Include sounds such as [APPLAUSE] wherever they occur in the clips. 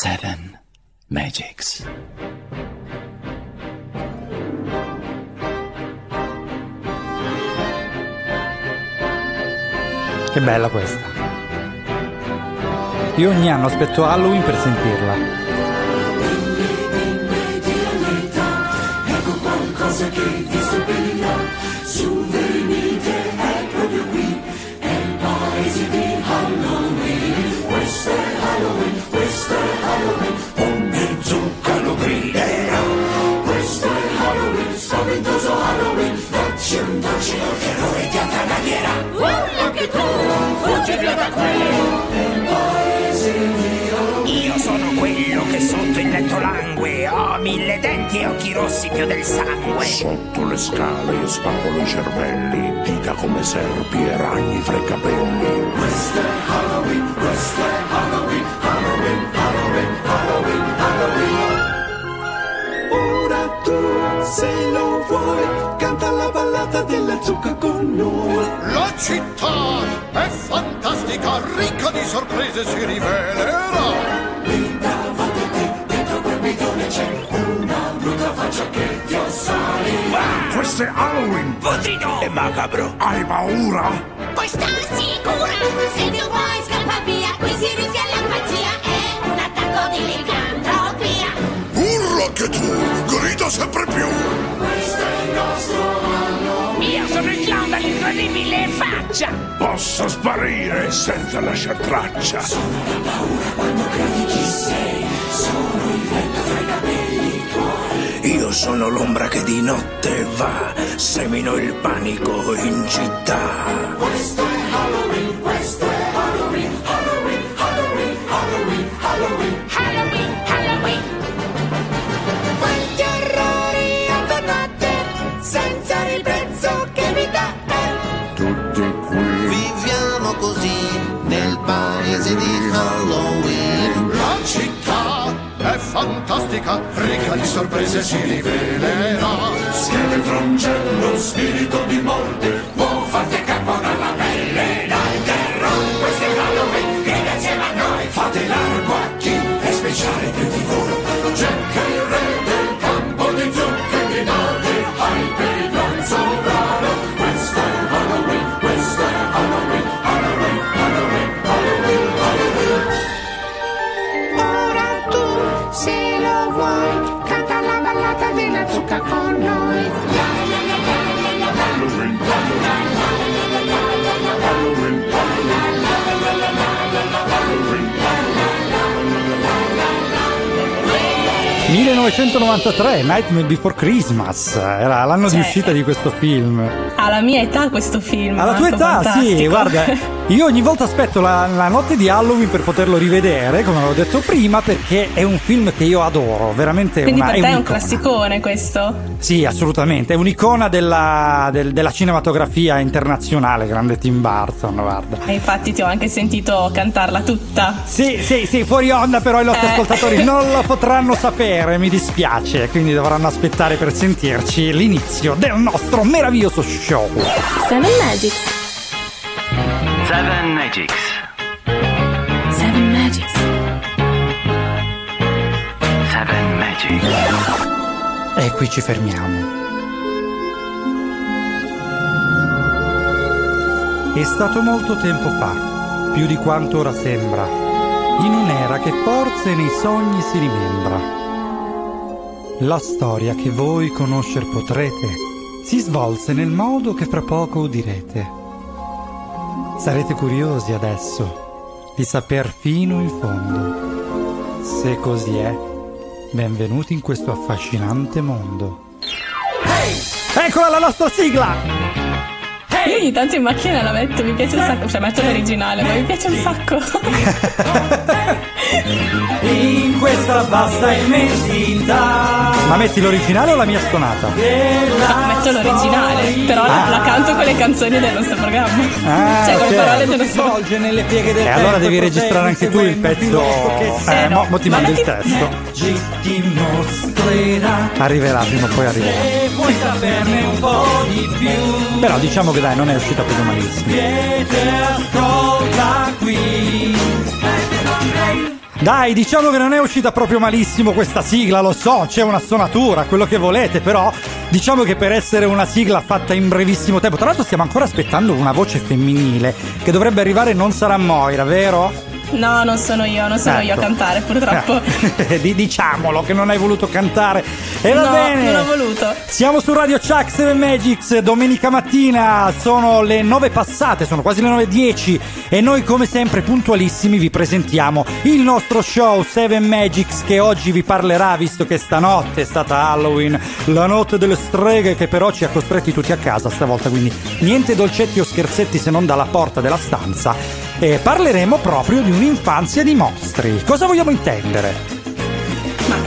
Seven Magics. Che bella questa. Io ogni anno aspetto Halloween per sentirla. qualcosa che stupirà dacci un terrore ti attanagherà urla anche tu fuggi via da qui Io sono quello che sotto il letto langue Ho mille denti e occhi rossi più del sangue Sotto le scale io spapolo i cervelli, dita come serpi e ragni fra i capelli. Questo è Halloween, questo è Halloween, Halloween, Halloween, Halloween, Halloween. Se lo vuoi, canta la ballata della zucca con noi. La città è fantastica, ricca di sorprese si rivelerà. Lì davanti a te, dentro quel bidone c'è una brutta faccia che ti assali. Questo è Halloween! Putrido e macabro Hai paura? Puoi star sicura, se tu vuoi scappa via, qui si rischia la pazzia, è un attacco di licantropia. Urla che tu, grida sempre più! Questo è il nostro anno. Io sono il clown dall'incredibile faccia Posso sparire senza lasciar traccia. Sono la paura quando credi chi sei, sono il vento fra i capelli tuoi. Io sono l'ombra che di notte va Semino il panico in città Questo è Halloween, questo è fantastica, ricca di sorprese si rivelerà. Scheletron c'è spirito di morte, può farti capo dalla pelle dal terror. Questo è Halloween, grida insieme a noi, fate 1993, Nightmare Before Christmas, era l'anno di Cioè, uscita di questo film. Alla mia età questo film. Alla tua età, sì, fantastico. guarda, [LAUGHS] io ogni volta aspetto la, la notte di Halloween per poterlo rivedere, come avevo detto prima, perché è un film che io adoro, veramente Quindi una, per te è un classicone questo? Sì, assolutamente, è un'icona della, del- della cinematografia internazionale, grande Tim Burton, guarda. E infatti ti ho anche sentito cantarla tutta. Sì, sì, sì, fuori onda però i nostri Eh. ascoltatori non lo potranno [LAUGHS] sapere, mi dispiace, quindi dovranno aspettare per sentirci l'inizio del nostro meraviglioso show. Seven Magics. Seven Magics. Seven Magics. Seven Magics. E qui ci fermiamo. È stato molto tempo fa, più di quanto ora sembra, in un'era che forse nei sogni si rimembra. La storia che voi conoscer potrete si svolse nel modo che fra poco udirete. Sarete curiosi adesso di saper fino in fondo. Se così è, benvenuti in questo affascinante mondo. Eccola la nostra sigla! Io ogni tanto in macchina la metto, mi piace un sacco. Cioè, metto l'originale, ma mi piace un sacco. [LAUGHS] In questa vasta immensità. Ma metti l'originale o la mia stonata? No, metto l'originale, però la, Ah. la canto con le canzoni del nostro programma. Ah, cioè, con le ok. parole del nostro Svolge nelle pieghe del E allora devi registrare anche tu il pezzo. seguendo Eh, mo, mo ti Ma mando il testo. Ti mostrerà Arriverà, prima o poi arriverà. e vuoi saperne un po' di più. Però diciamo che dai, non è uscita proprio malissimo. Vieni, ascolta qui. Dai, diciamo che non è uscita proprio malissimo questa sigla, lo so, c'è una stonatura, quello che volete, però diciamo che per essere una sigla fatta in brevissimo tempo, tra l'altro stiamo ancora aspettando una voce femminile che dovrebbe arrivare non sarà Moira, vero? No, non sono io, non sono io a Ecco. cantare, purtroppo. Eh, di- diciamolo che non hai voluto cantare. E va no, bene. non ho voluto. Siamo su Radio Chuck 7 Magics, domenica mattina sono le 9 passate, sono quasi le 9.10 e noi come sempre puntualissimi vi presentiamo il nostro show 7 Magics che oggi vi parlerà, visto che stanotte è stata Halloween, la notte delle streghe che però ci ha costretti tutti a casa stavolta, quindi niente dolcetti o scherzetti se non dalla porta della stanza. E parleremo proprio di un'infanzia di mostri. Cosa vogliamo intendere?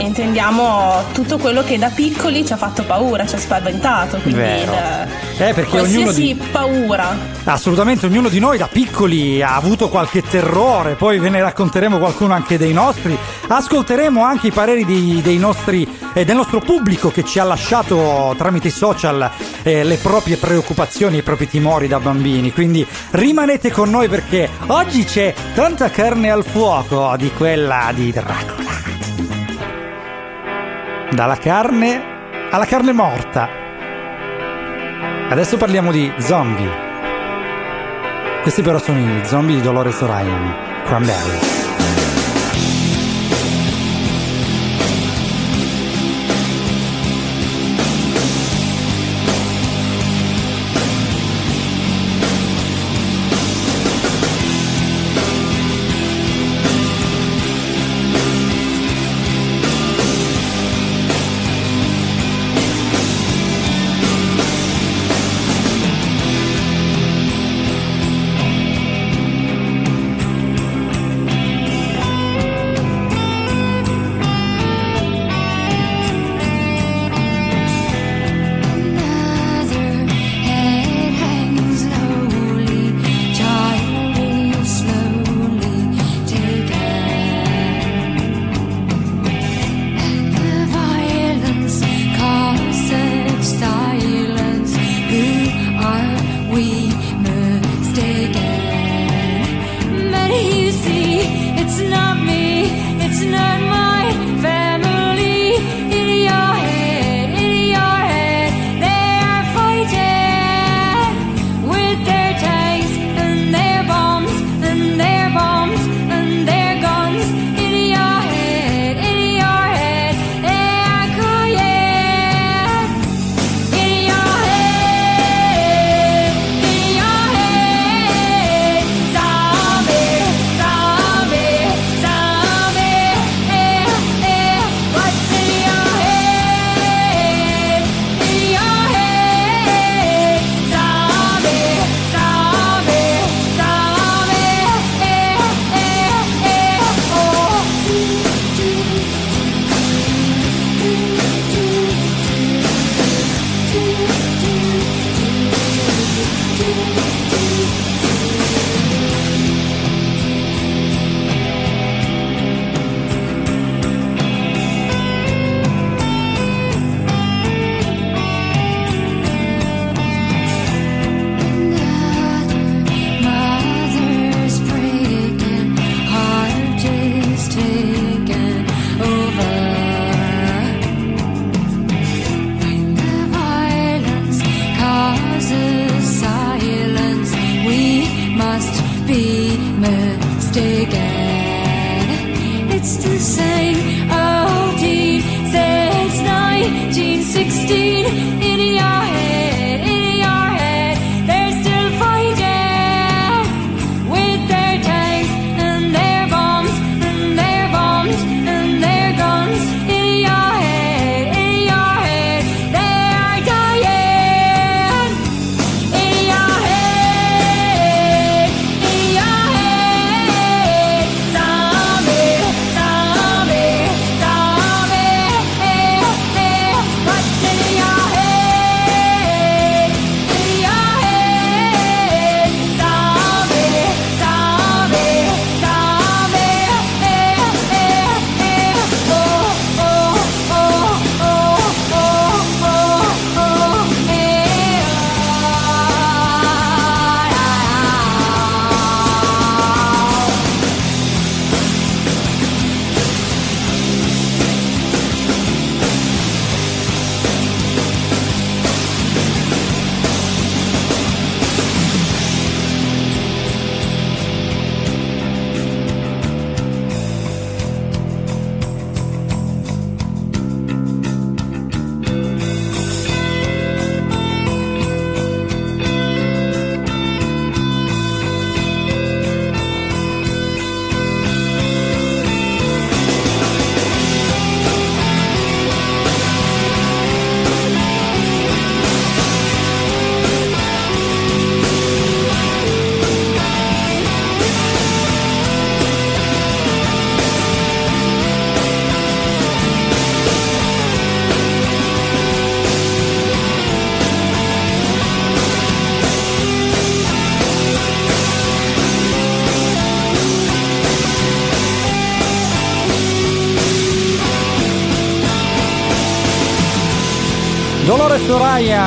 Ma intendiamo tutto quello che da piccoli ci ha fatto paura, ci ha spaventato. Quindi Vero. eh, Eh, perché ognuno qualsiasi di- paura. Assolutamente, ognuno di noi da piccoli ha avuto qualche terrore, poi ve ne racconteremo qualcuno anche dei nostri. Ascolteremo anche i pareri di- dei nostri, eh, del nostro pubblico che ci ha lasciato tramite i social eh, le proprie preoccupazioni e i propri timori da bambini. Quindi rimanete con noi perché oggi c'è tanta carne al fuoco di quella di Dracula. Dalla carne alla carne morta. Adesso parliamo di zombie. Questi però sono i zombie di Dolores O'Ryan, Cranberry. It's not.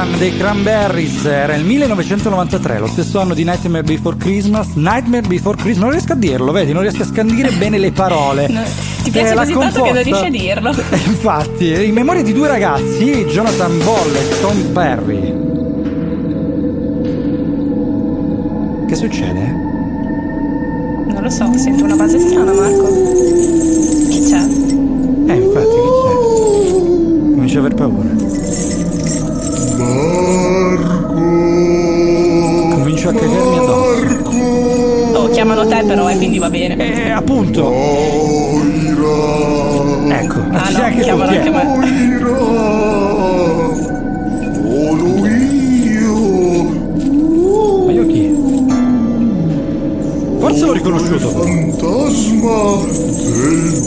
O'Ryan dei Cranberries era il 1993, lo stesso anno di Nightmare Before Christmas. Nightmare Before Christmas, non riesco a dirlo, vedi, non riesco a scandire [LAUGHS] bene le parole. No, ti piace Eh, così tanto che non composta- riesci a dirlo. [LAUGHS] Infatti, in memoria di due ragazzi, Jonathan Ball e Tom Perry. Che succede? Non lo so, sento una base strana, Marco. Chi c'è? Eh, infatti, che c'è? Comincio a aver paura. Comincio a cagarmi addosso. Oh, chiamano te però, e quindi va bene. Eh, appunto. Ecco, ma Ah ci no, sei anche tu, chiamano chi è? anche me. Sono io. Ma io chi? Forse l'ho riconosciuto. Fantasma del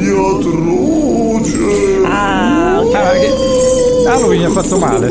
doppiatroce. Ah, ok. Ah, perché Halloween mi ha fatto male.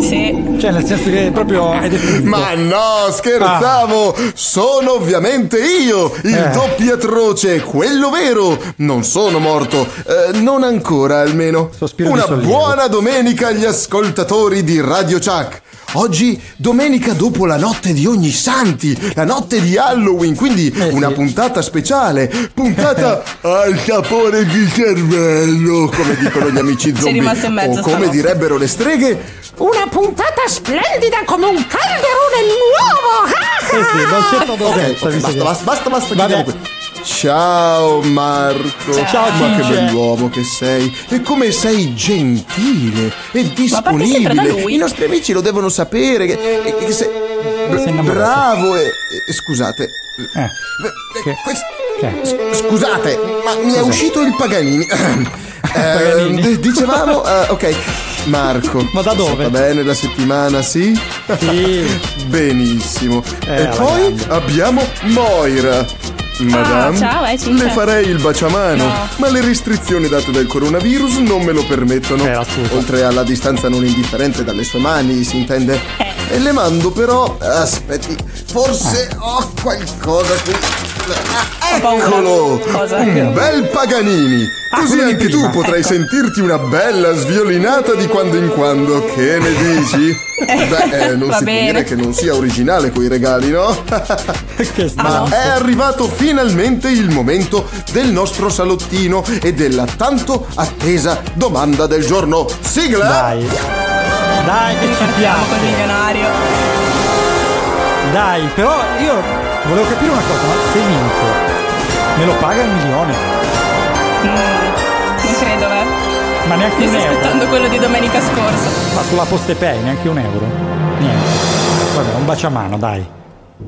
Sì. Cioè, nel senso che proprio è definito. Ma no, scherzavo! Sono ovviamente io, il Eh. doppiatroce, quello vero! Non sono morto, eh, non ancora almeno. Sospiro di Una buona domenica agli ascoltatori di Radio Chuck. Oggi, domenica dopo la notte di ogni santi, la notte di Halloween, quindi Eh, una puntata speciale, puntata [LAUGHS] al sapore di cervello, come dicono gli amici zombie. o come direbbero le streghe, Una puntata splendida come un calderone nuovo! Sì, sì, non c'è [LAUGHS] stato Ok, senza, ok, visto basta, basta, basta, basta, qui. Ciao Marco, Ciao, ma che bell'uomo che sei e come sei gentile e disponibile. I nostri amici lo devono sapere che, che- che sei bravo e, e- scusate. Eh, Eh, Che? quest- che? scusate, ma mi è uscito il Paganini. [LAUGHS] Eh, Paganini? d- dicevamo, [LAUGHS] eh, ok, Marco. Ma da dove? Va bene la settimana, sì? Sì. [LAUGHS] Benissimo. Eh, e poi grande. abbiamo Moira. Madame, ciao, eh, le farei il baciamano, No. ma le restrizioni date dal coronavirus non me lo permettono. Eh. Oltre alla distanza non indifferente dalle sue mani, si intende. Eh. E le mando però. Aspetti, forse ho qualcosa qui. Ah, paura. eccolo! Un bel Paganini! Ah, Così anche tu potrai ecco. sentirti una bella sviolinata di quando in quando. Che ne dici? Beh, eh, non Va si può bene. dire che non sia originale quei regali, no? [LAUGHS] Ah, no. È arrivato finalmente il momento del nostro salottino e della tanto attesa domanda del giorno. Sigla! Dai. Dai, che ci piace. col milionario. Dai, però io volevo capire una cosa, ma se vinco, me lo paga il milione? Non credo, eh. Ma neanche Io un sto euro. aspettando quello di domenica scorsa. Ma sulla poste pay, neanche un euro? Niente. Vabbè, un baciamano, dai.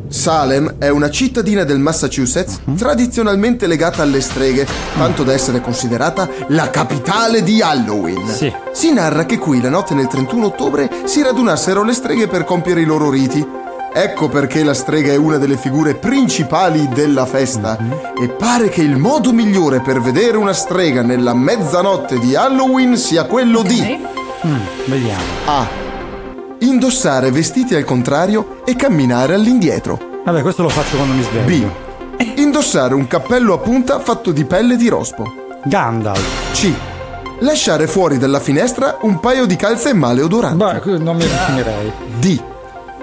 Salem è una cittadina del Massachusetts tradizionalmente legata alle streghe, tanto da essere considerata la capitale di Halloween. Sì. Si narra che qui la notte del 31 ottobre si radunassero le streghe per compiere i loro riti. Ecco perché la strega è una delle figure principali della festa e pare che il modo migliore per vedere una strega nella mezzanotte di Halloween sia quello di Sì. Vediamo. A. Indossare vestiti al contrario e camminare all'indietro. Vabbè, questo lo faccio quando mi sveglio. B. Indossare un cappello a punta fatto di pelle di rospo. Gandalf. C. Lasciare fuori dalla finestra un paio di calze maleodoranti. Beh, qui non mi raffinerei. D.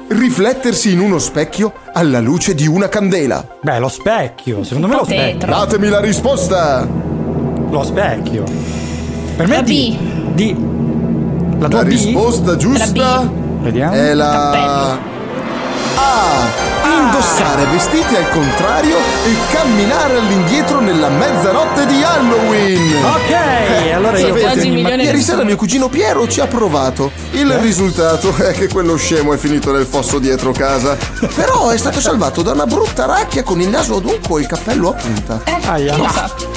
Riflettersi in uno specchio alla luce di una candela. Beh, lo specchio. Secondo me lo specchio. Datemi la risposta! Lo specchio. Per me La D. D. La tua La B? risposta giusta Vediamo. è la Cappello. Indossare vestiti al contrario e camminare all'indietro nella mezzanotte di Halloween. Ok, allora io Sapete, ieri sera mio cugino Piero ci ha provato. Il risultato è che quello scemo è finito nel fosso dietro casa. Però è stato salvato da una brutta racchia con il naso adunco e il cappello a punta. Aia.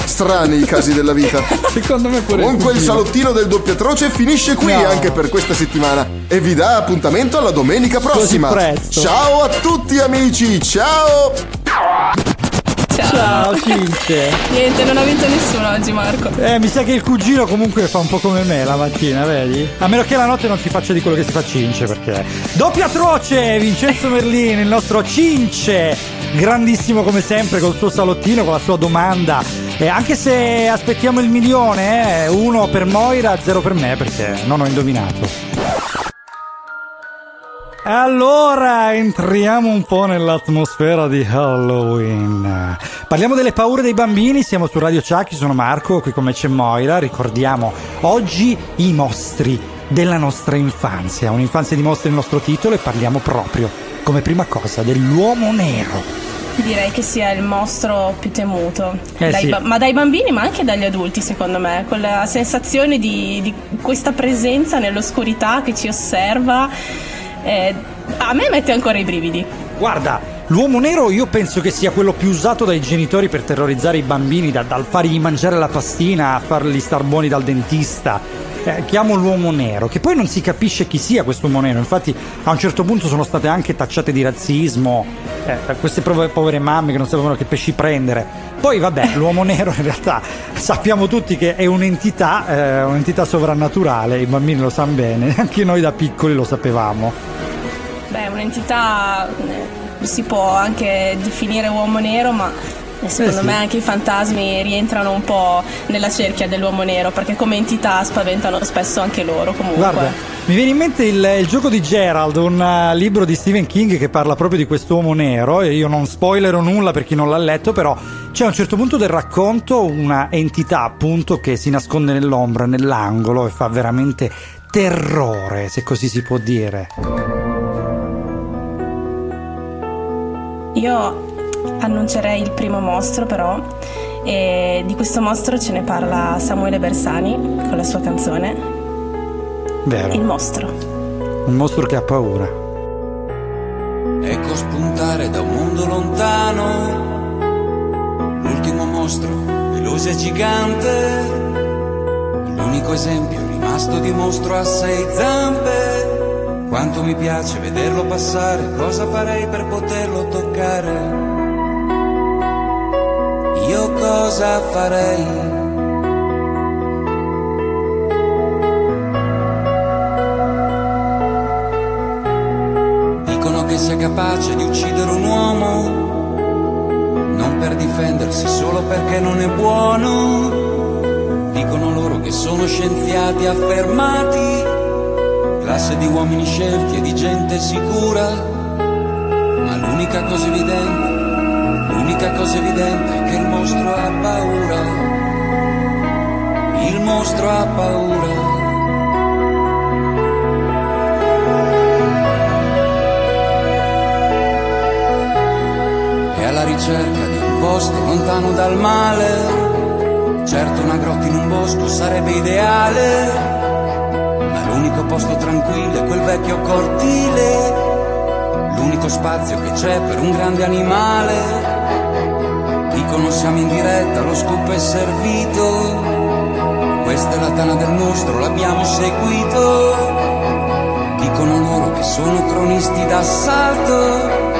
Strani i casi della vita. [LAUGHS] Secondo me pure Comunque il salottino del doppiatroce finisce qui No. anche per questa settimana e vi dà appuntamento alla domenica prossima. Ciao a tutti amici, ciao! Ciao. Ciao, Cince. [LAUGHS] Niente, non ha vinto nessuno oggi, Marco. Eh, mi sa che il cugino comunque fa un po' come me la mattina, vedi? A meno che la notte non si faccia di quello che si fa Cince, perché. Doppia atroce! Vincenzo Merlini, il nostro Cince! Grandissimo come sempre col suo salottino, con la sua domanda E anche se aspettiamo il milione, eh, uno per Moira, zero per me perché non ho indovinato. Allora entriamo un po' nell'atmosfera di Halloween. Parliamo delle paure dei bambini, siamo su Radio Chucky, sono Marco, qui con me c'è Moira. Ricordiamo oggi i mostri della nostra infanzia. Un'infanzia di mostri è il nostro titolo e parliamo proprio, come prima cosa, dell'uomo nero. Direi che sia il mostro più temuto. Eh Dai sì. ba- ma dai bambini, ma anche dagli adulti, secondo me. Quella sensazione di, di questa presenza nell'oscurità che ci osserva. Eh, a me mette ancora i brividi. Guarda, l'uomo nero io penso che sia quello più usato dai genitori per terrorizzare i bambini, da- dal fargli mangiare la pastina a farli star buoni dal dentista. Eh, chiamo l'uomo nero, che poi non si capisce chi sia questo uomo nero. Infatti, a un certo punto sono state anche tacciate di razzismo, eh, queste prove- povere mamme che non sapevano che pesci prendere. Poi, vabbè, [LAUGHS] l'uomo nero in realtà sappiamo tutti che è un'entità, eh, un'entità sovrannaturale, i bambini lo sanno bene, [LAUGHS] anche noi da piccoli lo sapevamo. Beh, un'entità eh, si può anche definire uomo nero, ma eh, secondo Eh sì. me anche i fantasmi rientrano un po' nella cerchia dell'uomo nero, perché come entità spaventano spesso anche loro comunque. Guarda, mi viene in mente il, il gioco di Gerald, un eh, libro di Stephen King che parla proprio di quest'uomo nero. E io non spoilerò nulla per chi non l'ha letto, però c'è a un certo punto del racconto una entità appunto che si nasconde nell'ombra, nell'angolo e fa veramente terrore, se così si può dire. Io annuncerei il primo mostro però e di questo mostro ce ne parla Samuele Bersani con la sua canzone Il Vero, mostro. un mostro che ha paura. Ecco spuntare da un mondo lontano l'ultimo mostro, veloce e gigante, l'unico esempio rimasto di mostro a sei zampe. Quanto mi piace vederlo passare, cosa farei per poterlo toccare? Io cosa farei? Dicono che sia capace di uccidere un uomo, non per difendersi, solo perché non è buono. Dicono loro che sono scienziati affermati, classe di uomini scelti e di gente sicura. Ma l'unica cosa evidente, l'unica cosa evidente è che il mostro ha paura. Il mostro ha paura. è alla ricerca di un posto lontano dal male. Certo una grotta in un bosco sarebbe ideale, l'unico posto tranquillo è quel vecchio cortile, l'unico spazio che c'è per un grande animale. Dicono siamo in diretta, lo scoop è servito. Questa è la tana del mostro, l'abbiamo seguito. Dicono loro che sono cronisti d'assalto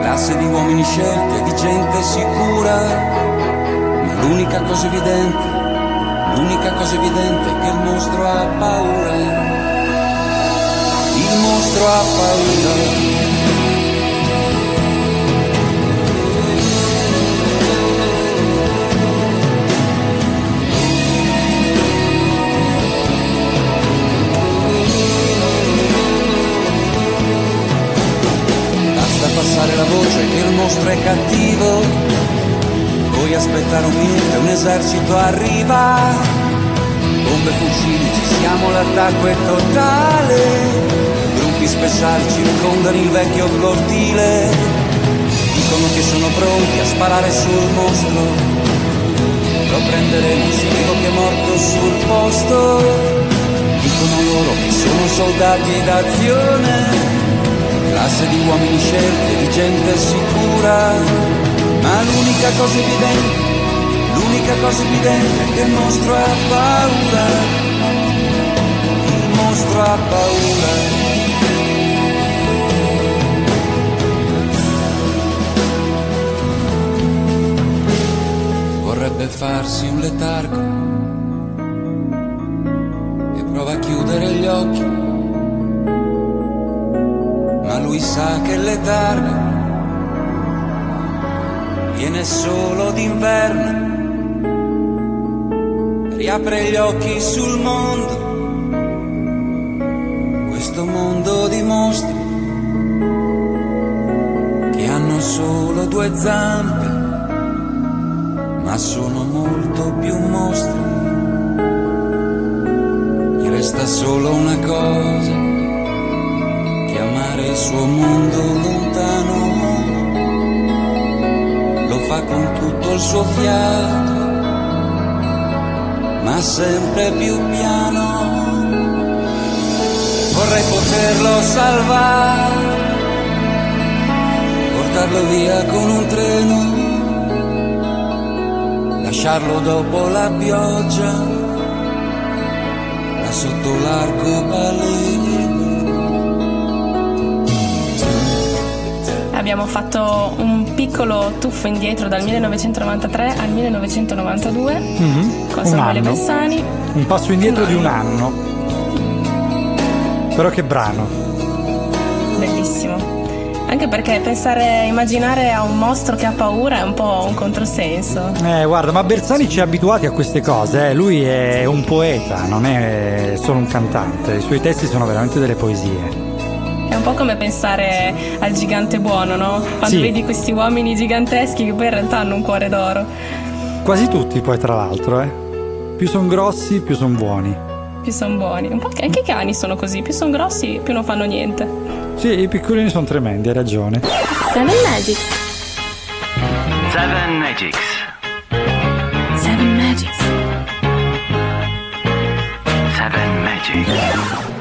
classe di uomini scelti e di gente sicura, ma l'unica cosa evidente, l'unica cosa evidente è che il mostro ha paura, il mostro ha paura. Basta passare la voce che il mostro è cattivo. Puoi aspettare un minuto e un esercito arriva. Bombe fucili, ci siamo, l'attacco è totale. Gruppi speciali circondano il vecchio cortile. Dicono che sono pronti a sparare sul mostro. Lo prenderemo, scrivo che è morto sul posto. Dicono loro che sono soldati d'azione classe di uomini scelti di gente sicura, ma l'unica cosa evidente, l'unica cosa evidente è che il mostro ha paura, il mostro ha paura. Vorrebbe farsi un letargo e prova a chiudere gli occhi. Ma lui sa che letargo viene solo d'inverno. Riapre gli occhi sul mondo, questo mondo di mostri che hanno solo due zampe, ma sono molto più mostri. Gli resta solo una cosa, chiamare il suo mondo lontano, lo fa con tutto il suo fiato ma sempre più piano. Vorrei poterlo salvare, portarlo via con un treno, lasciarlo dopo la pioggia, là sotto l'arcobaleno. Abbiamo fatto un piccolo tuffo indietro dal 1993 al 1992 Mhm. con Un Samuele anno. Bersani. Un passo indietro di un anno. Però che brano. Bellissimo. Anche perché pensare, immaginare a un mostro che ha paura è un po' un controsenso. Eh, guarda, ma Bersani ci ha abituati a queste cose. eh. Lui è un poeta, non è solo un cantante. I suoi testi sono veramente delle poesie. Po' come pensare al gigante buono, no? Quando Sì. vedi questi uomini giganteschi che poi in realtà hanno un cuore d'oro. Quasi tutti, poi, tra l'altro, eh. Più sono grossi, più sono buoni. Più sono buoni. Un po' che anche i cani sono così. Più sono grossi, più non fanno niente. Sì, i piccolini sono tremendi, hai ragione. Seven Magics. Seven Magics.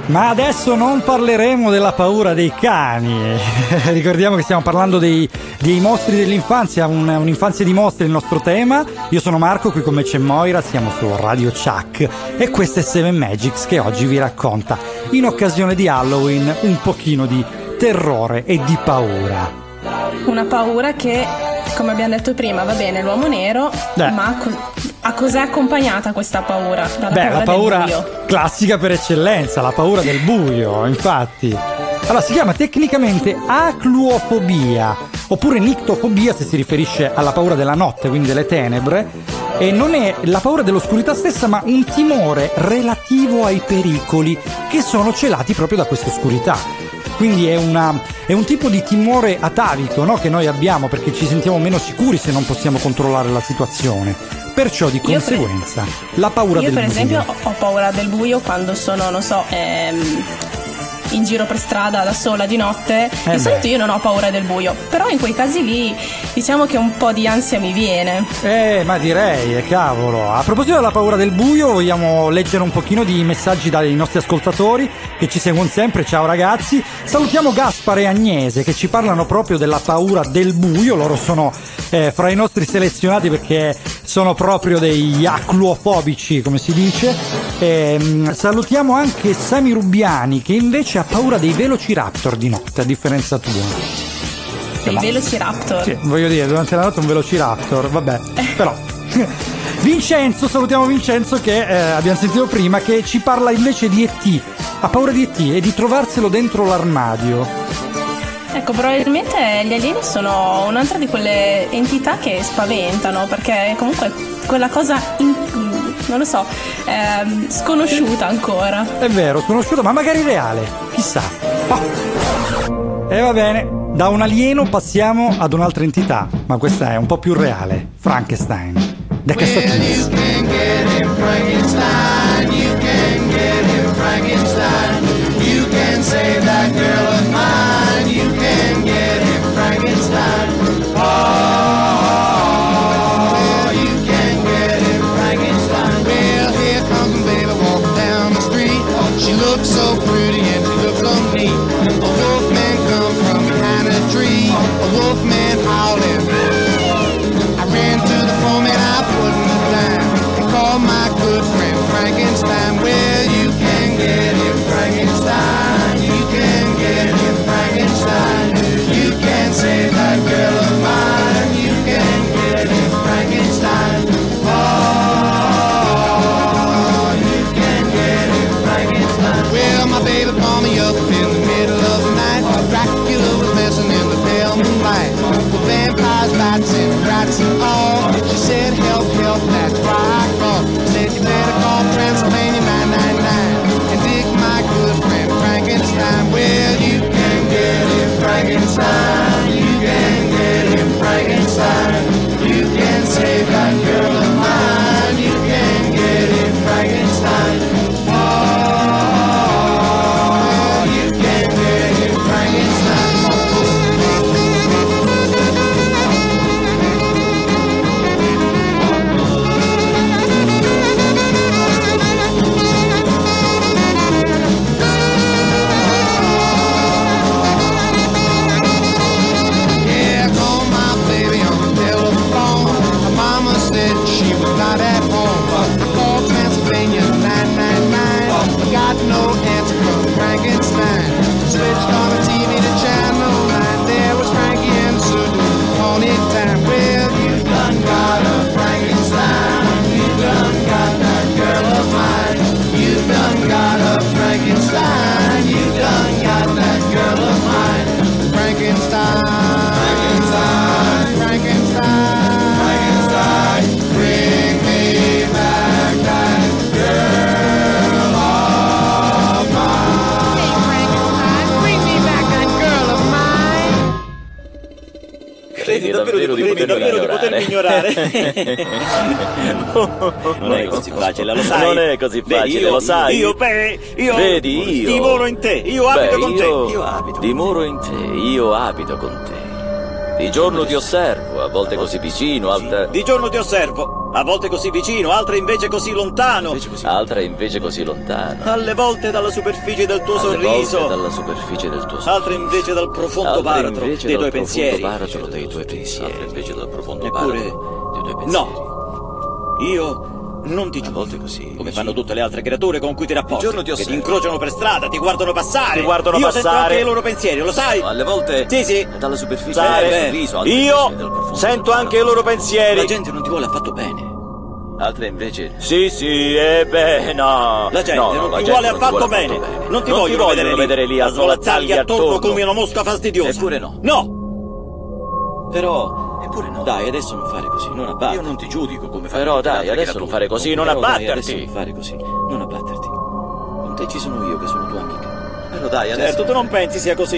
Ma adesso non parleremo della paura dei cani. [LAUGHS] Ricordiamo che stiamo parlando dei, dei mostri dell'infanzia, un- un'infanzia di mostri è il nostro tema. Io sono Marco, qui con me c'è Moira, siamo su Radio Chuck e questo è Seven Magics che oggi vi racconta, in occasione di Halloween, un pochino di terrore e di paura. Una paura che, come abbiamo detto prima, va bene, l'uomo nero, Eh. ma co- a cos'è accompagnata questa paura? Dalla Beh, la del paura buio. classica per eccellenza, la paura del buio, infatti. Allora, si chiama tecnicamente acluofobia, oppure nictofobia se si riferisce alla paura della notte, quindi delle tenebre, e non è la paura dell'oscurità stessa, ma un timore relativo ai pericoli che sono celati proprio da questa oscurità. Quindi è, una- è un tipo di timore atavico no, che noi abbiamo perché ci sentiamo meno sicuri se non possiamo controllare la situazione. Perciò di Io per- conseguenza la paura Io del per buio. esempio ho ho paura del buio quando sono, non so, ehm, in giro per strada da sola di notte. Eh di solito io non ho paura del buio, però in quei casi lì diciamo che un po' di ansia mi viene. Eh, ma direi, eh, cavolo. A proposito della paura del buio, vogliamo leggere un pochino di messaggi dai nostri ascoltatori che ci seguono sempre. Ciao ragazzi. Salutiamo Gaspare e Agnese che ci parlano proprio della paura del buio. Loro sono eh, fra i nostri selezionati perché sono proprio degli acluofobici, come si dice. Ehm, salutiamo anche Sami Rubbiani che invece ha paura dei velociraptor di notte, a differenza tua. Dei velociraptor. Sì, voglio dire, durante la notte un velociraptor, vabbè, [LAUGHS] però. [LAUGHS] Vincenzo, salutiamo Vincenzo che eh, abbiamo sentito prima, che ci parla invece di ET. Ha paura di ET e di trovarselo dentro l'armadio. Ecco, probabilmente gli alieni sono un'altra di quelle entità che spaventano, perché comunque quella cosa, in- non lo so, ehm, sconosciuta ancora. È vero, sconosciuto, ma magari reale, chissà. Oh. E va bene, da un alieno passiamo ad un'altra entità, ma questa è un po' più reale, Frankenstein. The him Frankenstein. Rats and rats and all. She said, help, help, that's rock roll. Said, you better call Transylvania 999 and dig my good friend Frankenstein. Well, you can get him Frankenstein. You can get him Frankenstein. You can save that Non è così facile, lo sai. Non è così facile, io- lo sai. Io, beh, io Vedi, io. dimoro in te, io Beh, abito con te. io Io abito. Dimoro in te, io abito con te. Di giorno ti osservo, a volte così vicino, altre... Di giorno ti osservo, a volte così vicino, altre invece così lontano. altre invece così lontano. Alle volte dalla superficie del tuo Alle sorriso, volte dalla superficie del tuo sorriso. altre invece dal profondo Altre baratro dei tuoi profondo pensieri. baratro dei tuoi pensieri. Altre invece dal profondo Eppure, baratro. No, io non ti giudico così, come fanno tutte le altre creature con cui ti rapporti. giorno ti che ti incrociano per strada, ti guardano passare. Ti guardano io sento passare. anche i loro pensieri, lo sai? No, alle volte Sì, sì. dalla superficie Sai, beh, sorriso, io sento anche i loro pensieri. La gente non ti vuole affatto bene. Altre invece... Sì, sì, eh beh, no. La gente No, no, non la ti gente vuole non affatto vuole bene. bene. Non ti Non ti vogliono, vogliono vedere lì a svolazzargli svolazzargli attorno attorno. come una mosca fastidiosa. Eppure no. No! Però, eppure no. Dai, adesso non fare così, non abbatterti. Io non ti giudico come fare Però dai, adesso non fare così, non Però dai, abbatterti. adesso non fare così, non abbatterti. Con te ci sono io che sono tua amica. Però dai, adesso... Certo, tu non pensi sia così.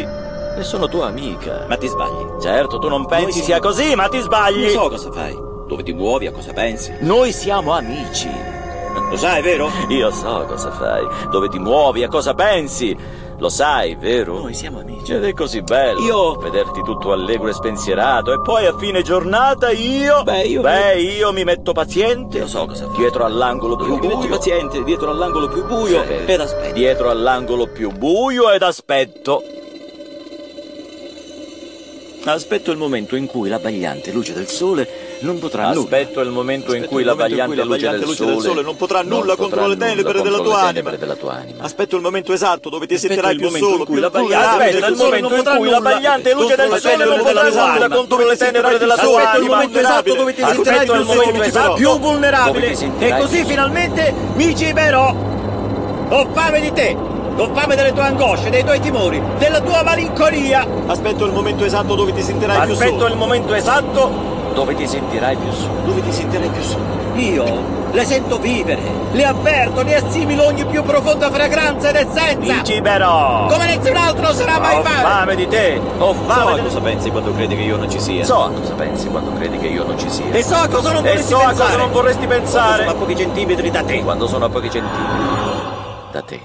E sono tua amica. Ma ti sbagli. Certo, tu non pensi Noi sia siamo- così, ma ti sbagli. Io so cosa fai, dove ti muovi, a cosa pensi. Noi siamo amici. Lo sai, vero? Io so cosa fai, dove ti muovi, a cosa pensi. Lo sai, vero? Noi siamo amici. Ed è così bello Io- vederti tutto allegro e spensierato e poi a fine giornata io Beh, io- Beh, io mi metto paziente Io so cosa fai. dietro all'angolo più Io mi metto buio paziente dietro all'angolo più buio Sì. ed aspetto. dietro all'angolo più buio ed aspetto Aspetto il momento in cui l'abbagliante luce del sole non potrà nulla. Aspetto il momento in Aspetto cui il la momento in cui bagliante la luce, bagliante del, luce del sole sole non potrà nulla contro le tenebre nulla della tua anima. tenebre della tua anima. Aspetto il momento esatto dove ti Aspetto sentirai più solo, più la bagliante- vulnerabile, aspetta il momento in cui la nulla bagliante luce del le sole non potrà nulla anima. contro le tenebre della tua Aspetto il anima. momento esatto dove ti Aspetto sentirai più solo, più vulnerabile e così finalmente mi ciberò. Ho fame di te. Ho fame delle tue angosce, dei tuoi timori, della tua malinconia. Aspetto il momento esatto dove ti sentirai più solo. Aspetto il momento esatto dove ti sentirai più solo. dove ti sentirai più solo. Io le sento vivere, le avverto, ne assimilo ogni più profonda fragranza ed essenza. Mi ciberò. Come nessun altro sarà mai Ho fare. fame di te. Ho So fame a di cosa pensi quando credi che io non ci sia. So cosa pensi quando credi che io non ci sia. E so a cosa non E vorresti so a pensare. cosa non vorresti Quando pensare. sono a pochi centimetri da te. Quando sono a pochi centimetri da te.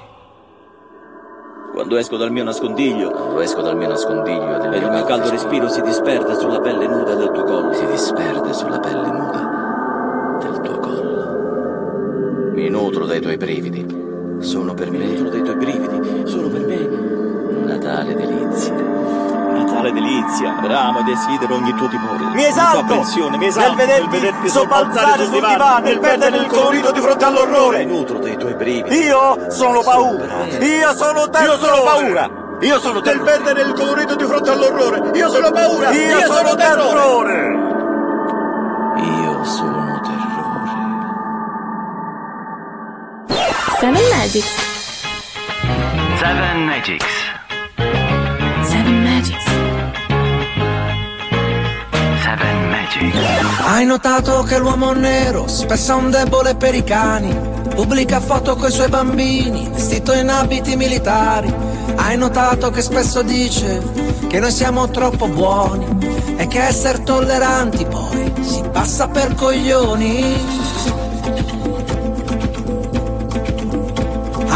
Quando esco dal mio nascondiglio Quando esco dal mio nascondiglio ed il mio caldo respiro si disperde sulla pelle nuda del tuo collo. si disperde sulla pelle nuda del tuo collo. Mi nutro dei tuoi brividi. Sono per Mi me nutro dei tuoi brividi, sono per me una tale delizia. una tale delizia. Bramo e desidero ogni tuo timore. Mi esalto ogni tua apprensione, mi esalto nel vederti sobbalzare sul divano, nel perdere il colorito di fronte all'orrore. Nutro dei tuoi brividi. Io sono paura. Io sono terrore. Io sono paura. Io sono Del terrore. perdere il colorito di fronte all'orrore. Io sono paura. Io, sono terrore. Io sono terrore. Seven Magics. Seven Magics. Hai notato che l'uomo nero spesso è un debole per i cani? Pubblica foto coi suoi bambini, vestito in abiti militari. Hai notato che spesso dice che noi siamo troppo buoni e che essere tolleranti poi si passa per coglioni?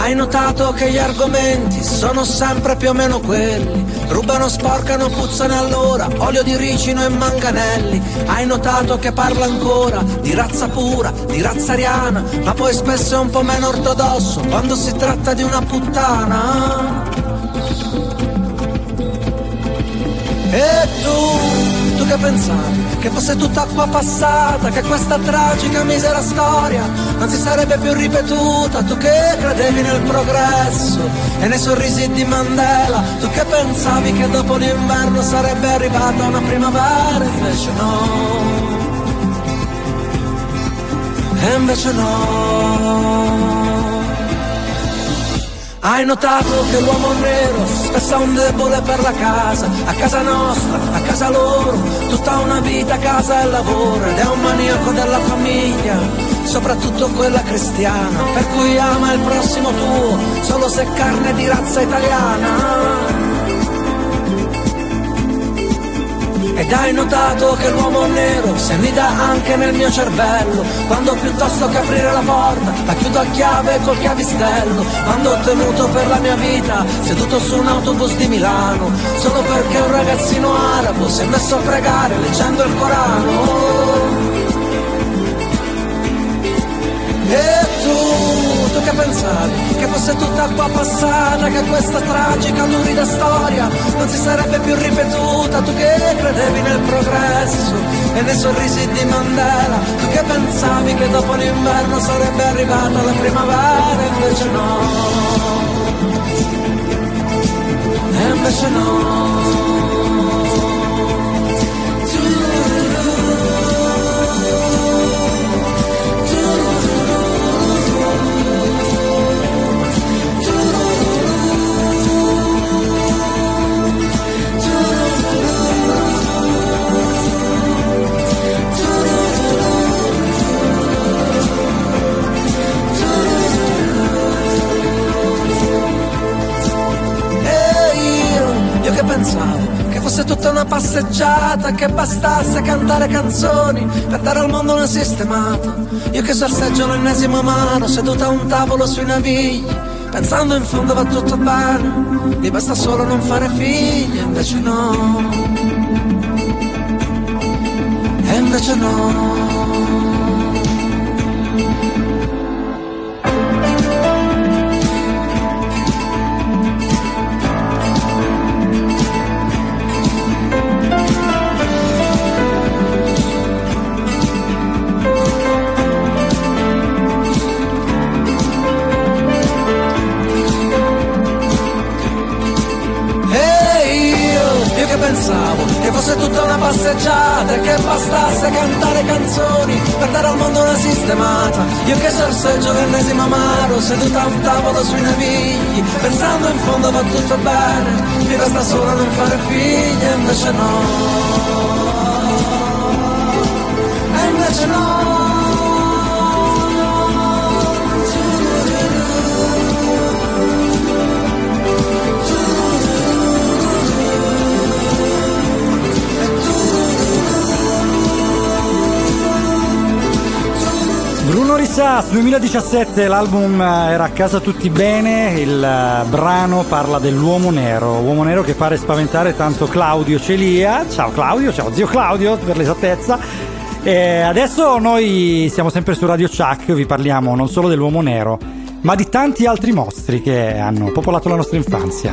Hai notato che gli argomenti sono sempre più o meno quelli? Rubano, sporcano, puzzano allora, olio di ricino e manganelli. Hai notato che parla ancora di razza pura, di razza ariana, ma poi spesso è un po' meno ortodosso quando si tratta di una puttana. E tu, tu che pensavi? Che fosse tutta acqua passata, che questa tragica misera storia non si sarebbe più ripetuta, tu che credevi nel progresso e nei sorrisi di Mandela, tu che pensavi che dopo l'inverno sarebbe arrivata una primavera, invece no. E invece no. Hai notato che l'uomo nero spesso è un debole per la casa, a casa nostra, a casa loro, tutta una vita casa e lavoro ed è un maniaco della famiglia, soprattutto quella cristiana, per cui ama il prossimo tuo, solo se carne di razza italiana. Ed hai notato che l'uomo nero si annida anche nel mio cervello Quando piuttosto che aprire la porta la chiudo a chiave col chiavistello Quando ho tenuto per la mia vita seduto su un autobus di Milano Solo perché un ragazzino arabo si è messo a pregare leggendo il Corano. Tu che pensavi? Che fosse tutta acqua passata, che questa tragica, lurida storia non si sarebbe più ripetuta, tu che credevi nel progresso e nei sorrisi di Mandela, tu che pensavi che dopo l'inverno sarebbe arrivata la primavera, invece no. E invece no. Pensavo che fosse tutta una passeggiata, che bastasse cantare canzoni per dare al mondo una sistemata. Io che sorseggio l'ennesimo mano, seduta a un tavolo sui navigli, pensando in fondo va tutto bene, mi basta solo non fare figli, invece no. E invece no. Fosse tutta una passeggiata e che bastasse cantare canzoni per dare al mondo una sistemata. Io che sorseggio l'ennesimo amaro, seduta a un tavolo sui navigli, pensando in fondo va tutto bene, mi basta solo non fare figli, invece no. E invece no. Bruno Risas 2017 l'album eh, era a casa tutti bene il eh, brano parla dell'uomo nero uomo nero che pare spaventare tanto Claudio Celia. Ciao Claudio ciao zio Claudio per l'esattezza. E adesso noi siamo sempre su Radio Chuck vi parliamo non solo dell'uomo nero ma di tanti altri mostri che hanno popolato la nostra infanzia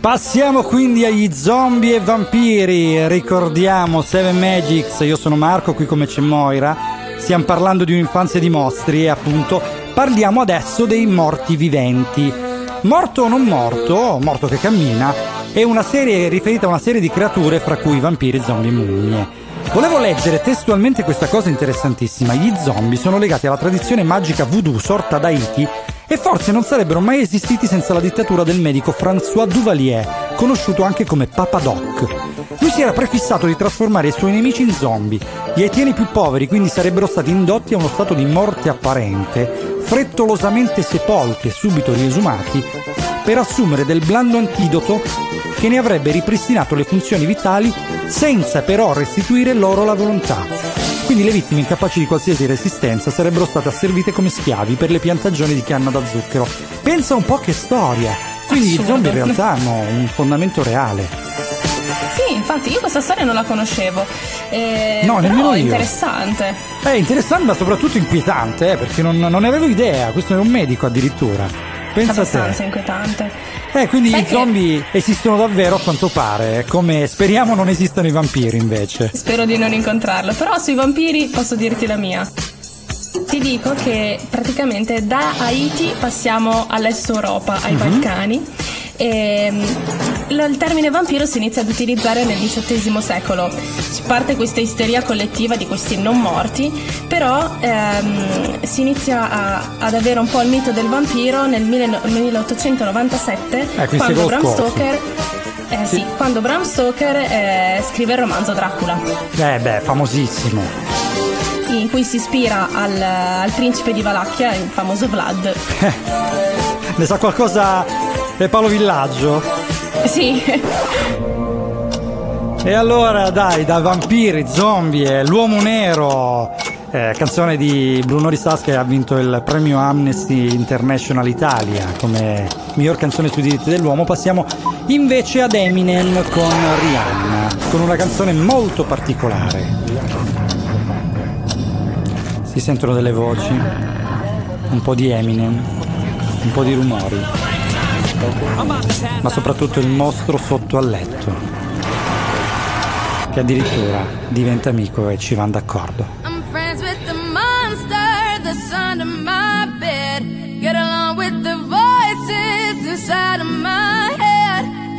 Passiamo quindi agli zombie e vampiri. Ricordiamo Seven Magics, io sono Marco, qui come c'è Moira. Stiamo parlando di un'infanzia di mostri e appunto parliamo adesso dei morti viventi. Morto o non morto, morto che cammina, è una serie riferita a una serie di creature fra cui vampiri, zombie e mummie. Volevo leggere testualmente questa cosa interessantissima. Gli zombie sono legati alla tradizione magica voodoo sorta ad Haiti e forse non sarebbero mai esistiti senza la dittatura del medico François Duvalier, conosciuto anche come Papa Doc. Lui si era prefissato di trasformare i suoi nemici in zombie. Gli haitiani più poveri quindi sarebbero stati indotti a uno stato di morte apparente, frettolosamente sepolti e subito riesumati, per assumere del blando antidoto che ne avrebbe ripristinato le funzioni vitali senza però restituire loro la volontà. Quindi le vittime incapaci di qualsiasi resistenza sarebbero state asservite come schiavi per le piantagioni di canna da zucchero. Pensa un po' che storia! Quindi gli zombie in realtà hanno un fondamento reale. Sì, infatti io questa storia non la conoscevo. Eh, No, nemmeno è io. interessante. È interessante ma soprattutto inquietante, eh, perché non, non ne avevo idea, questo è un medico addirittura. Pensa abbastanza te. inquietante. Eh, quindi Sai i che- zombie esistono davvero a quanto pare, come speriamo non esistano i vampiri invece. Spero di non incontrarlo, però sui vampiri posso dirti la mia. Ti dico che praticamente da Haiti passiamo all'est Europa, ai Mhm. Balcani. E il termine vampiro si inizia ad utilizzare nel XVIII secolo. Si parte questa isteria collettiva di questi non morti, però ehm, si inizia a- ad avere un po' il mito del vampiro nel 19- 1897 Eh, quando Bram. Stoker eh, sì, quando Bram Stoker eh, scrive il romanzo Dracula Eh beh, famosissimo. in cui si ispira al, al principe di Valacchia, il famoso Vlad. [LAUGHS] Ne sa qualcosa Paolo Villaggio? Sì. E allora dai, da vampiri, zombie, l'uomo nero, eh, canzone di Bruno Risas che ha vinto il premio Amnesty International Italia come miglior canzone sui diritti dell'uomo, passiamo invece ad Eminem con Rihanna, con una canzone molto particolare. Si sentono delle voci, un po' di Eminem, un po' di rumori, ma soprattutto il mostro sotto al letto che addirittura diventa amico e ci vanno d'accordo.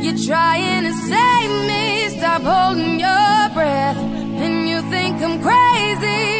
You're trying to save me, stop holding your breath. And you think I'm crazy,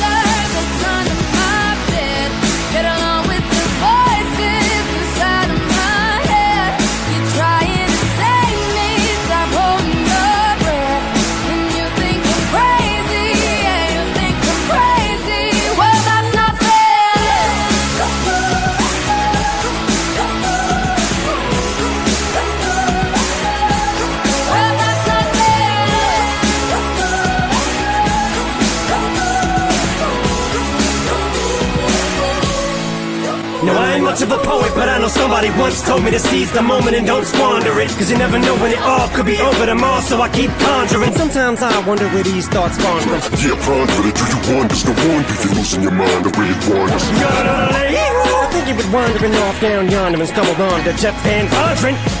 but I know somebody once told me to seize the moment and don't squander it. Cause you never know when it all could be over tomorrow, so I keep conjuring. Sometimes I wonder where these thoughts spawn from. Yeah, ponder it, do you wonder? No wonder you're losing your mind, I really wonder. I think you been wandering off down yonder and stumbled on to Jeff Van Vondren.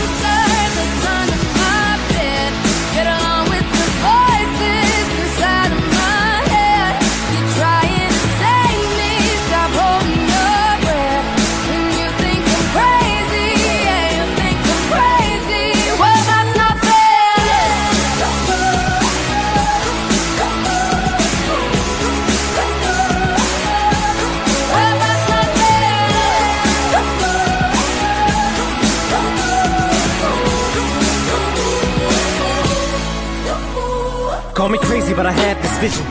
but I had this vision.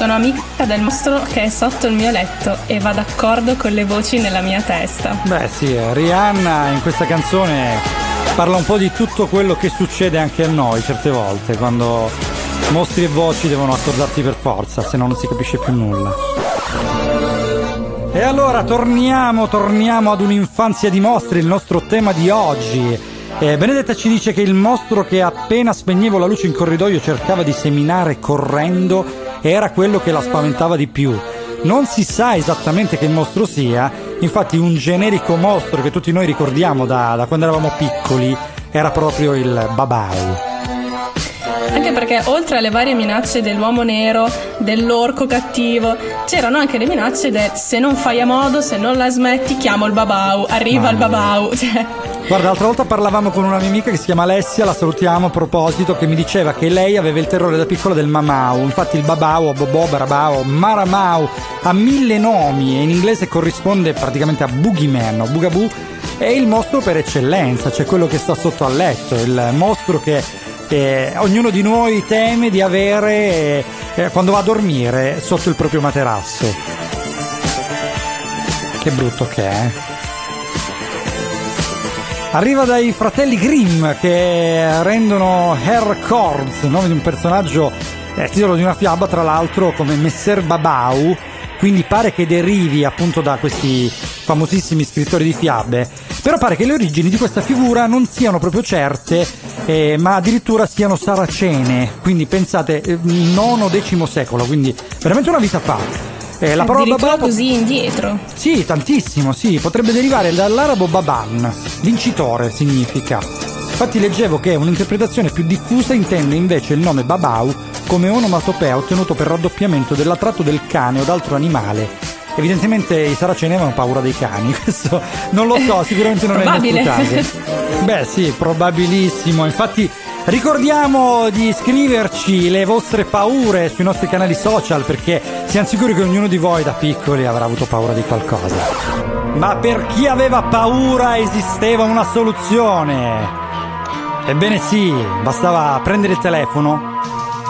Sono amica del mostro che è sotto il mio letto e va d'accordo con le voci nella mia testa. Beh sì, Rihanna in questa canzone parla un po' di tutto quello che succede anche a noi certe volte, quando mostri e voci devono accordarsi per forza, se no non si capisce più nulla. E allora torniamo, torniamo ad un'infanzia di mostri, il nostro tema di oggi. Eh, Benedetta ci dice che il mostro che appena spegnevo la luce in corridoio cercava di seminare correndo era quello che la spaventava di più. non si sa esattamente che mostro sia, infatti un generico mostro che tutti noi ricordiamo da, da quando eravamo piccoli era proprio il Babau. Anche perché oltre alle varie minacce dell'uomo nero, dell'orco cattivo, c'erano anche le minacce del se non fai a modo, se non la smetti, chiamo il babau, arriva il babau. [LAUGHS] Cioè, Guarda, l'altra volta parlavamo con una mia amica che si chiama Alessia, la salutiamo a proposito, che mi diceva che lei aveva il terrore da piccola del mamau. Infatti il babau, bobò, barabao, maramau ha mille nomi e in inglese corrisponde praticamente a boogeyman o bugaboo. È il mostro per eccellenza, cioè quello che sta sotto al letto, il mostro che eh, ognuno di noi teme di avere eh, quando va a dormire sotto il proprio materasso. Che brutto che è. Arriva dai fratelli Grimm che rendono Herr Kords, nome di un personaggio, eh, titolo di una fiaba tra l'altro come Messer Babau, quindi pare che derivi appunto da questi famosissimi scrittori di fiabe, però pare che le origini di questa figura non siano proprio certe, eh, ma addirittura siano saracene, quindi pensate, eh, IX-X secolo, quindi veramente una vita fa. Eh, la parola babà così indietro. sì, tantissimo, sì, potrebbe derivare dall'arabo baban, vincitore significa. Infatti leggevo che un'interpretazione più diffusa intende invece il nome babau come onomatopea ottenuto per raddoppiamento dell'attratto del cane o d'altro animale. Evidentemente i saraceni avevano paura dei cani, [LAUGHS] questo non lo so, sicuramente non è Probabile. inesplicabile. Beh sì, probabilissimo, infatti ricordiamo di scriverci le vostre paure sui nostri canali social perché siamo sicuri che ognuno di voi da piccoli avrà avuto paura di qualcosa. Ma per chi aveva paura esisteva una soluzione. Ebbene sì, bastava prendere il telefono,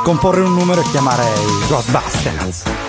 comporre un numero e chiamare i Ghostbusters.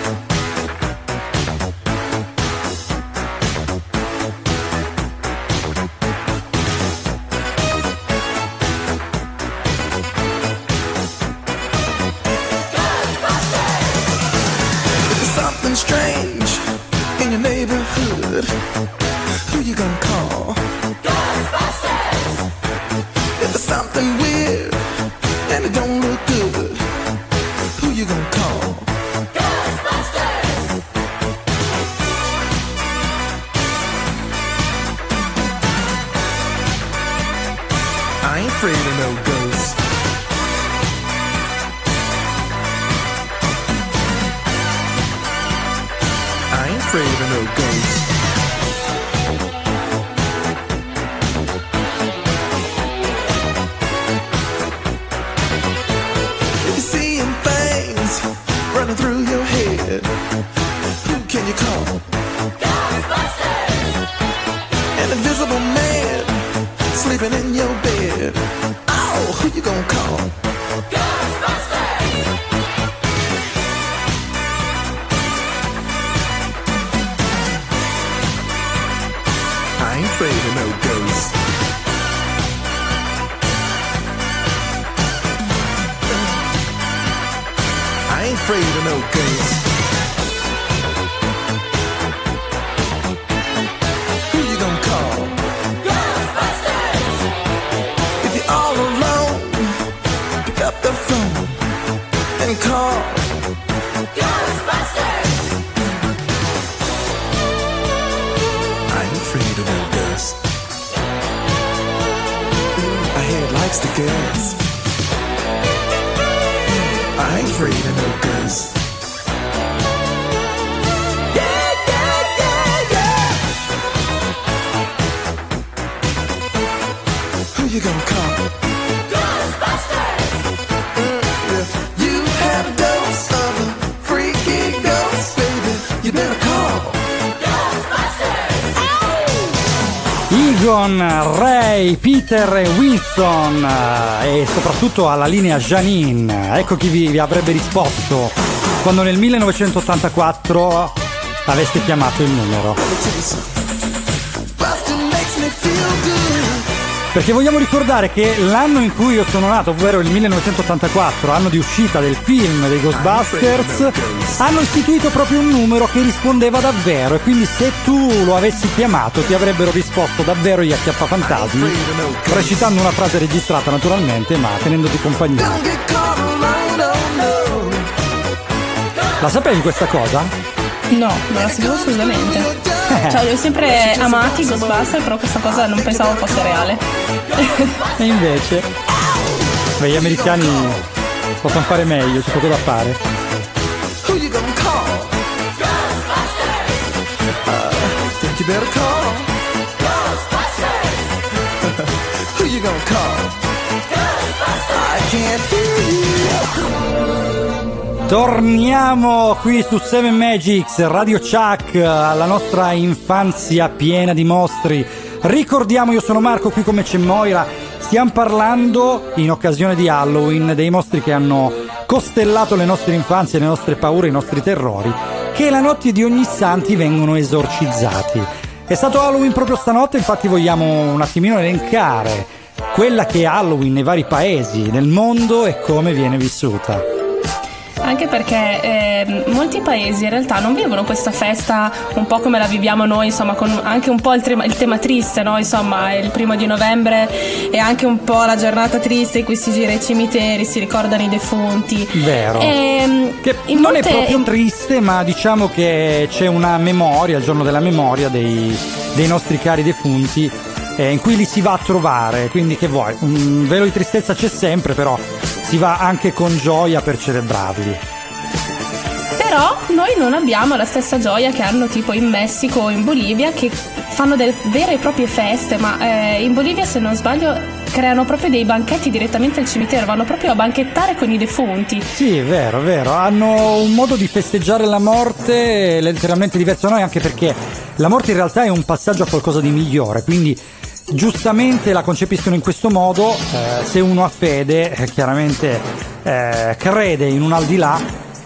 No ghosts. Egon, Ray, Peter e Winston eh, e soprattutto alla linea Janine. Ecco chi vi, vi avrebbe risposto quando nel 1984 aveste chiamato il numero. Perché vogliamo ricordare che l'anno in cui io sono nato, ovvero il 1984, anno di uscita del film dei Ghostbusters, hanno istituito proprio un numero che rispondeva davvero e quindi se tu lo avessi chiamato ti avrebbero risposto davvero gli acchiappafantasmi, recitando una frase registrata naturalmente ma tenendoti compagnia. La sapevi questa cosa? No, non la seguivo assolutamente. [LAUGHS] Cioè, li ho sempre amati i Ghostbusters, però questa cosa non pensavo fosse reale. [LAUGHS] E invece, beh, gli americani possono fare meglio, c'è poco da fare. Who you gonna call? Uh, think you better call. [LAUGHS] Who you gonna call? I can't hear you. Torniamo qui su Seven Magics, Radio Chuck, alla nostra infanzia piena di mostri. Ricordiamo, io sono Marco, qui come c'è Moira. Stiamo parlando, in occasione di Halloween, dei mostri che hanno costellato le nostre infanzie, le nostre paure, i nostri terrori, che la notte di ogni santi vengono esorcizzati. È stato Halloween proprio stanotte, infatti vogliamo un attimino elencare quella che è Halloween nei vari paesi del mondo e come viene vissuta. Anche perché eh, molti paesi in realtà non vivono questa festa un po' come la viviamo noi, insomma, con anche un po' il, tema, il tema triste, no? Insomma, il primo di novembre è anche un po' la giornata triste in cui si gira ai cimiteri, si ricordano i defunti. Vero. Ehm, Che non molte- è proprio triste, ma diciamo che c'è una memoria, il giorno della memoria dei, dei nostri cari defunti, eh, in cui li si va a trovare. Quindi che vuoi? Un velo di tristezza c'è sempre, però si va anche con gioia per celebrarli. Però noi non abbiamo la stessa gioia che hanno tipo in Messico o in Bolivia che fanno delle vere e proprie feste, ma eh, in Bolivia se non sbaglio creano proprio dei banchetti direttamente al cimitero, vanno proprio a banchettare con i defunti. Sì, è vero, è vero. Hanno un modo di festeggiare la morte letteralmente diverso da noi, anche perché la morte in realtà è un passaggio a qualcosa di migliore, quindi giustamente la concepiscono in questo modo. eh, se uno ha fede, eh, chiaramente eh, crede in un al di là.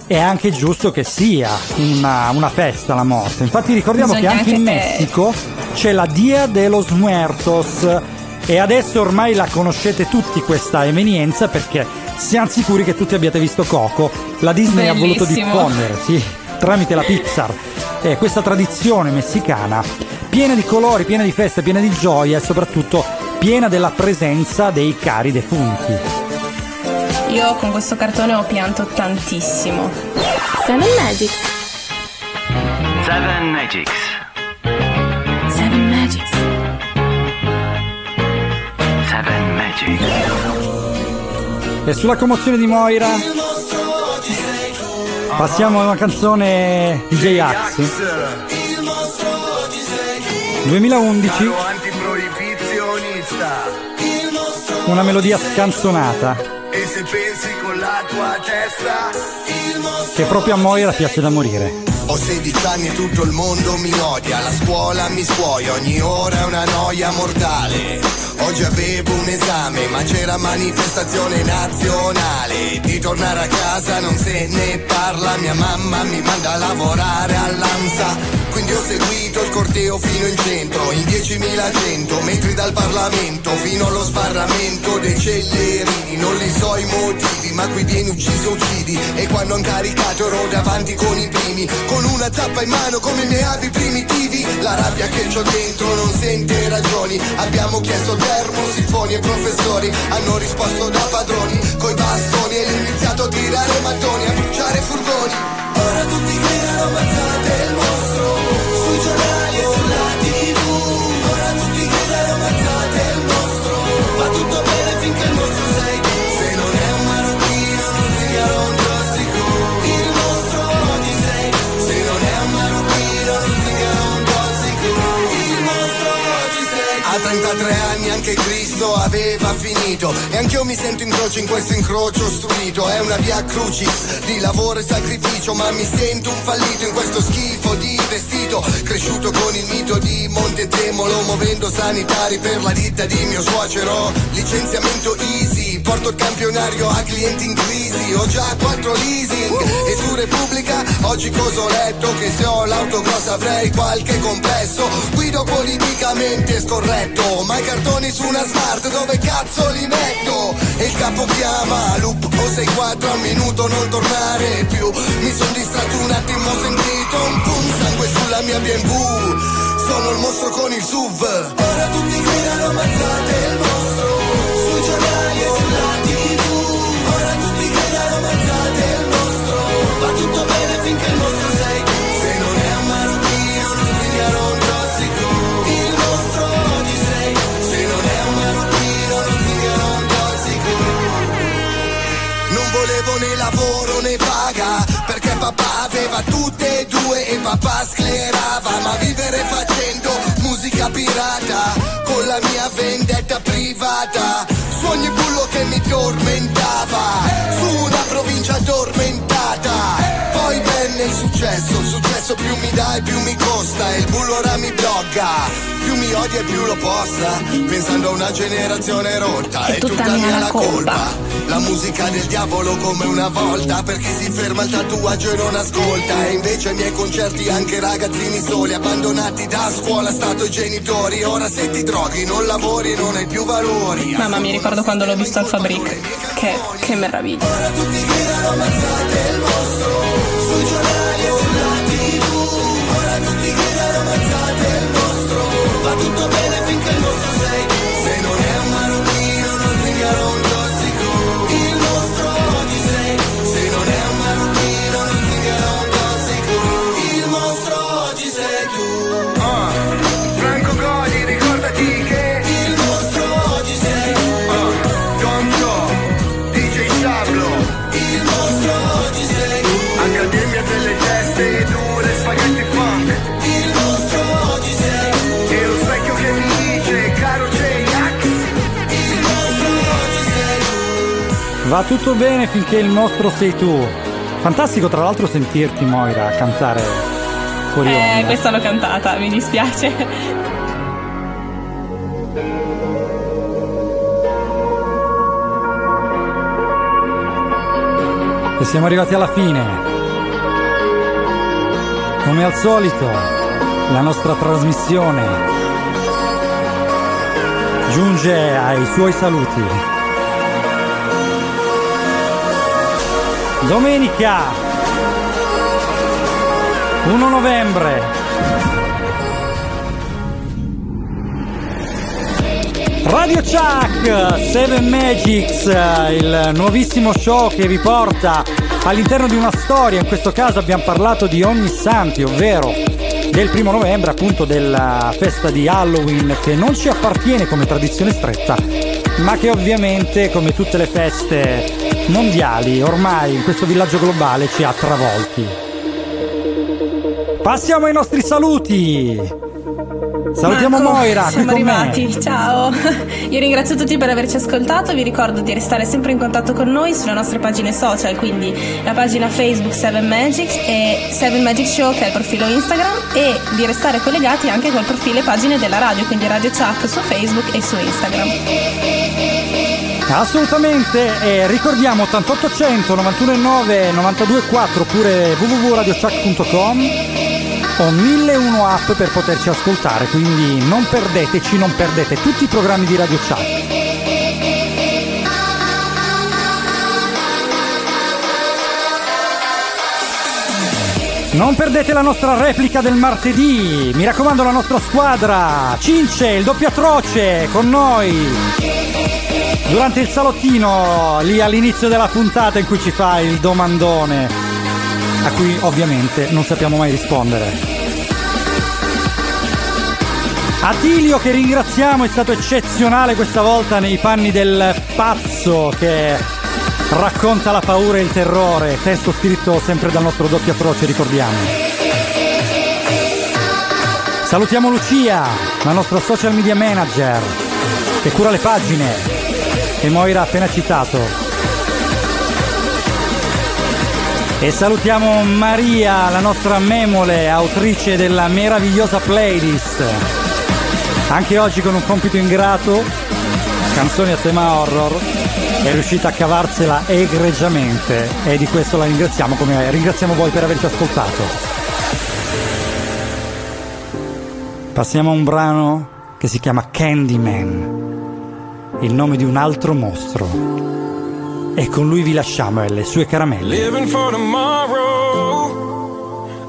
È anche giusto che sia una, una festa la morte. Infatti ricordiamo Bisogna che anche in anche- Messico c'è la Dia de los Muertos e adesso ormai la conoscete tutti questa evenienza perché siamo sicuri che tutti abbiate visto Coco. La Disney ha voluto Bellissimo. diffondere, sì, tramite la Pixar, eh, questa tradizione messicana piena di colori, piena di feste, piena di gioia e soprattutto piena della presenza dei cari defunti. Io con questo cartone ho pianto tantissimo. Seven Magics. Seven Magics. Seven Magics. Seven Magics. E sulla commozione di Moira passiamo a una canzone di J-Ax 2011 antiproibizionista una melodia scanzonata. Che proprio a Moira piace da morire. Ho 16 anni e tutto il mondo mi odia, la scuola mi scuoia, ogni ora è una noia mortale. Oggi avevo un esame, ma c'era manifestazione nazionale. Di tornare a casa non se ne parla, mia mamma mi manda a lavorare all'ANSA. Quindi ho seguito il corteo fino in centro, in 10.100 metri dal Parlamento, fino allo sbarramento dei cellerini. Non li so i motivi, ma qui viene ucciso uccidi. E quando han caricato ero davanti con i primi, con una zappa in mano come i miei avi primitivi. La rabbia che c'ho dentro non sente ragioni. Abbiamo chiesto termo, sifoni e professori, hanno risposto da padroni, coi bastoni. E iniziato a tirare mattoni, a bruciare furgoni. Ora tutti gridano ammazzate il mostro 73 anni anche Cristo aveva finito. E anch'io mi sento in croce in questo incrocio struito è una via crucis di lavoro e sacrificio ma mi sento un fallito in questo schifo di vestito. Cresciuto con il mito di Monte Temolo muovendo sanitari per la ditta di mio suocero. Licenziamento easy Porto il campionario a clienti in crisi Ho già quattro leasing. E su Repubblica oggi cosa ho letto Che se ho l'autocross avrei qualche complesso. Guido politicamente scorretto. Ma i cartoni su una smart dove cazzo li metto? E il capo chiama Loop o 64 al minuto non tornare più. Mi son distratto un attimo ho sentito un pum Sangue sulla mia BMW Sono il mostro con il SUV. Ora tutti gridano ammazzate il mostro vendetta privata Su ogni bullo che mi tormentava successo, il successo più mi dà e più mi costa E il bullo ora mi blocca, più mi odia e più lo possa Pensando a una generazione rotta, è tutta mia la colpa. La musica del diavolo come una volta Per chi si ferma al tatuaggio e non ascolta. E invece ai miei concerti anche ragazzini soli Abbandonati da scuola, stato i genitori. Ora se ti droghi, non lavori, non hai più valori. Mamma mi ricordo quando l'ho visto al Fabric. Che, che meraviglia. Ora tutti gridano ammazzate Va tutto bene finché il mostro sei tu. Fantastico tra l'altro sentirti Moira cantare fuori Eh, onda. questa l'ho cantata, mi dispiace. E siamo arrivati alla fine. Come al solito, la nostra trasmissione giunge ai suoi saluti. Domenica 1 novembre. Radio Chuck 7 Magics, il nuovissimo show che vi porta all'interno di una storia, in questo caso abbiamo parlato di Ogni Santi, ovvero del primo novembre, appunto della festa di Halloween che non ci appartiene come tradizione stretta, ma che ovviamente come tutte le feste mondiali ormai in questo villaggio globale ci ha travolti. Passiamo ai nostri saluti! Salutiamo Marco, Moira, siamo con me. arrivati. Ciao. Io ringrazio tutti per averci ascoltato. Vi ricordo di restare sempre in contatto con noi sulle nostre pagine social, quindi la pagina Facebook 7 Magic e 7 Magic Show, che è il profilo Instagram, e di restare collegati anche col profilo e pagine della radio, quindi Radio Chuck su Facebook e su Instagram. Assolutamente, e ricordiamo 8800 919 924 oppure www.radiochuck.com ho 1001 app per poterci ascoltare, quindi non perdeteci, non perdete tutti i programmi di Radio Chuck. Non perdete la nostra replica del martedì, mi raccomando la nostra squadra, Cince, il doppio atroce con noi. Durante il salottino lì all'inizio della puntata in cui ci fa il domandone a cui ovviamente non sappiamo mai rispondere. Attilio che ringraziamo è stato eccezionale questa volta nei panni del pazzo che racconta la paura e il terrore, testo scritto sempre dal nostro doppio atroce, ricordiamo. Salutiamo Lucia, la nostra social media manager, che cura le pagine, che Moira ha appena citato. E salutiamo Maria, la nostra memole, autrice della meravigliosa playlist. Anche oggi con un compito ingrato, canzoni a tema horror, è riuscita a cavarsela egregiamente e di questo la ringraziamo come ringraziamo voi per averci ascoltato. Passiamo a un brano che si chiama Candyman, il nome di un altro mostro. E con lui vi lasciamo e le sue caramelle. Living for tomorrow,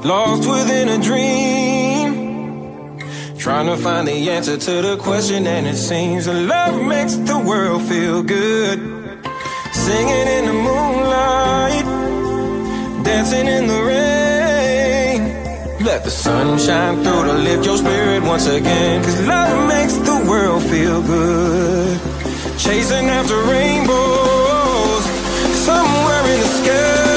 lost within a dream. Trying to find the answer to the question, and it seems that love makes the world feel good. Singing in the moonlight, dancing in the rain. Let the sun shine through to lift your spirit once again. Cause love makes the world feel good. Chasing after rainbows, you're scared.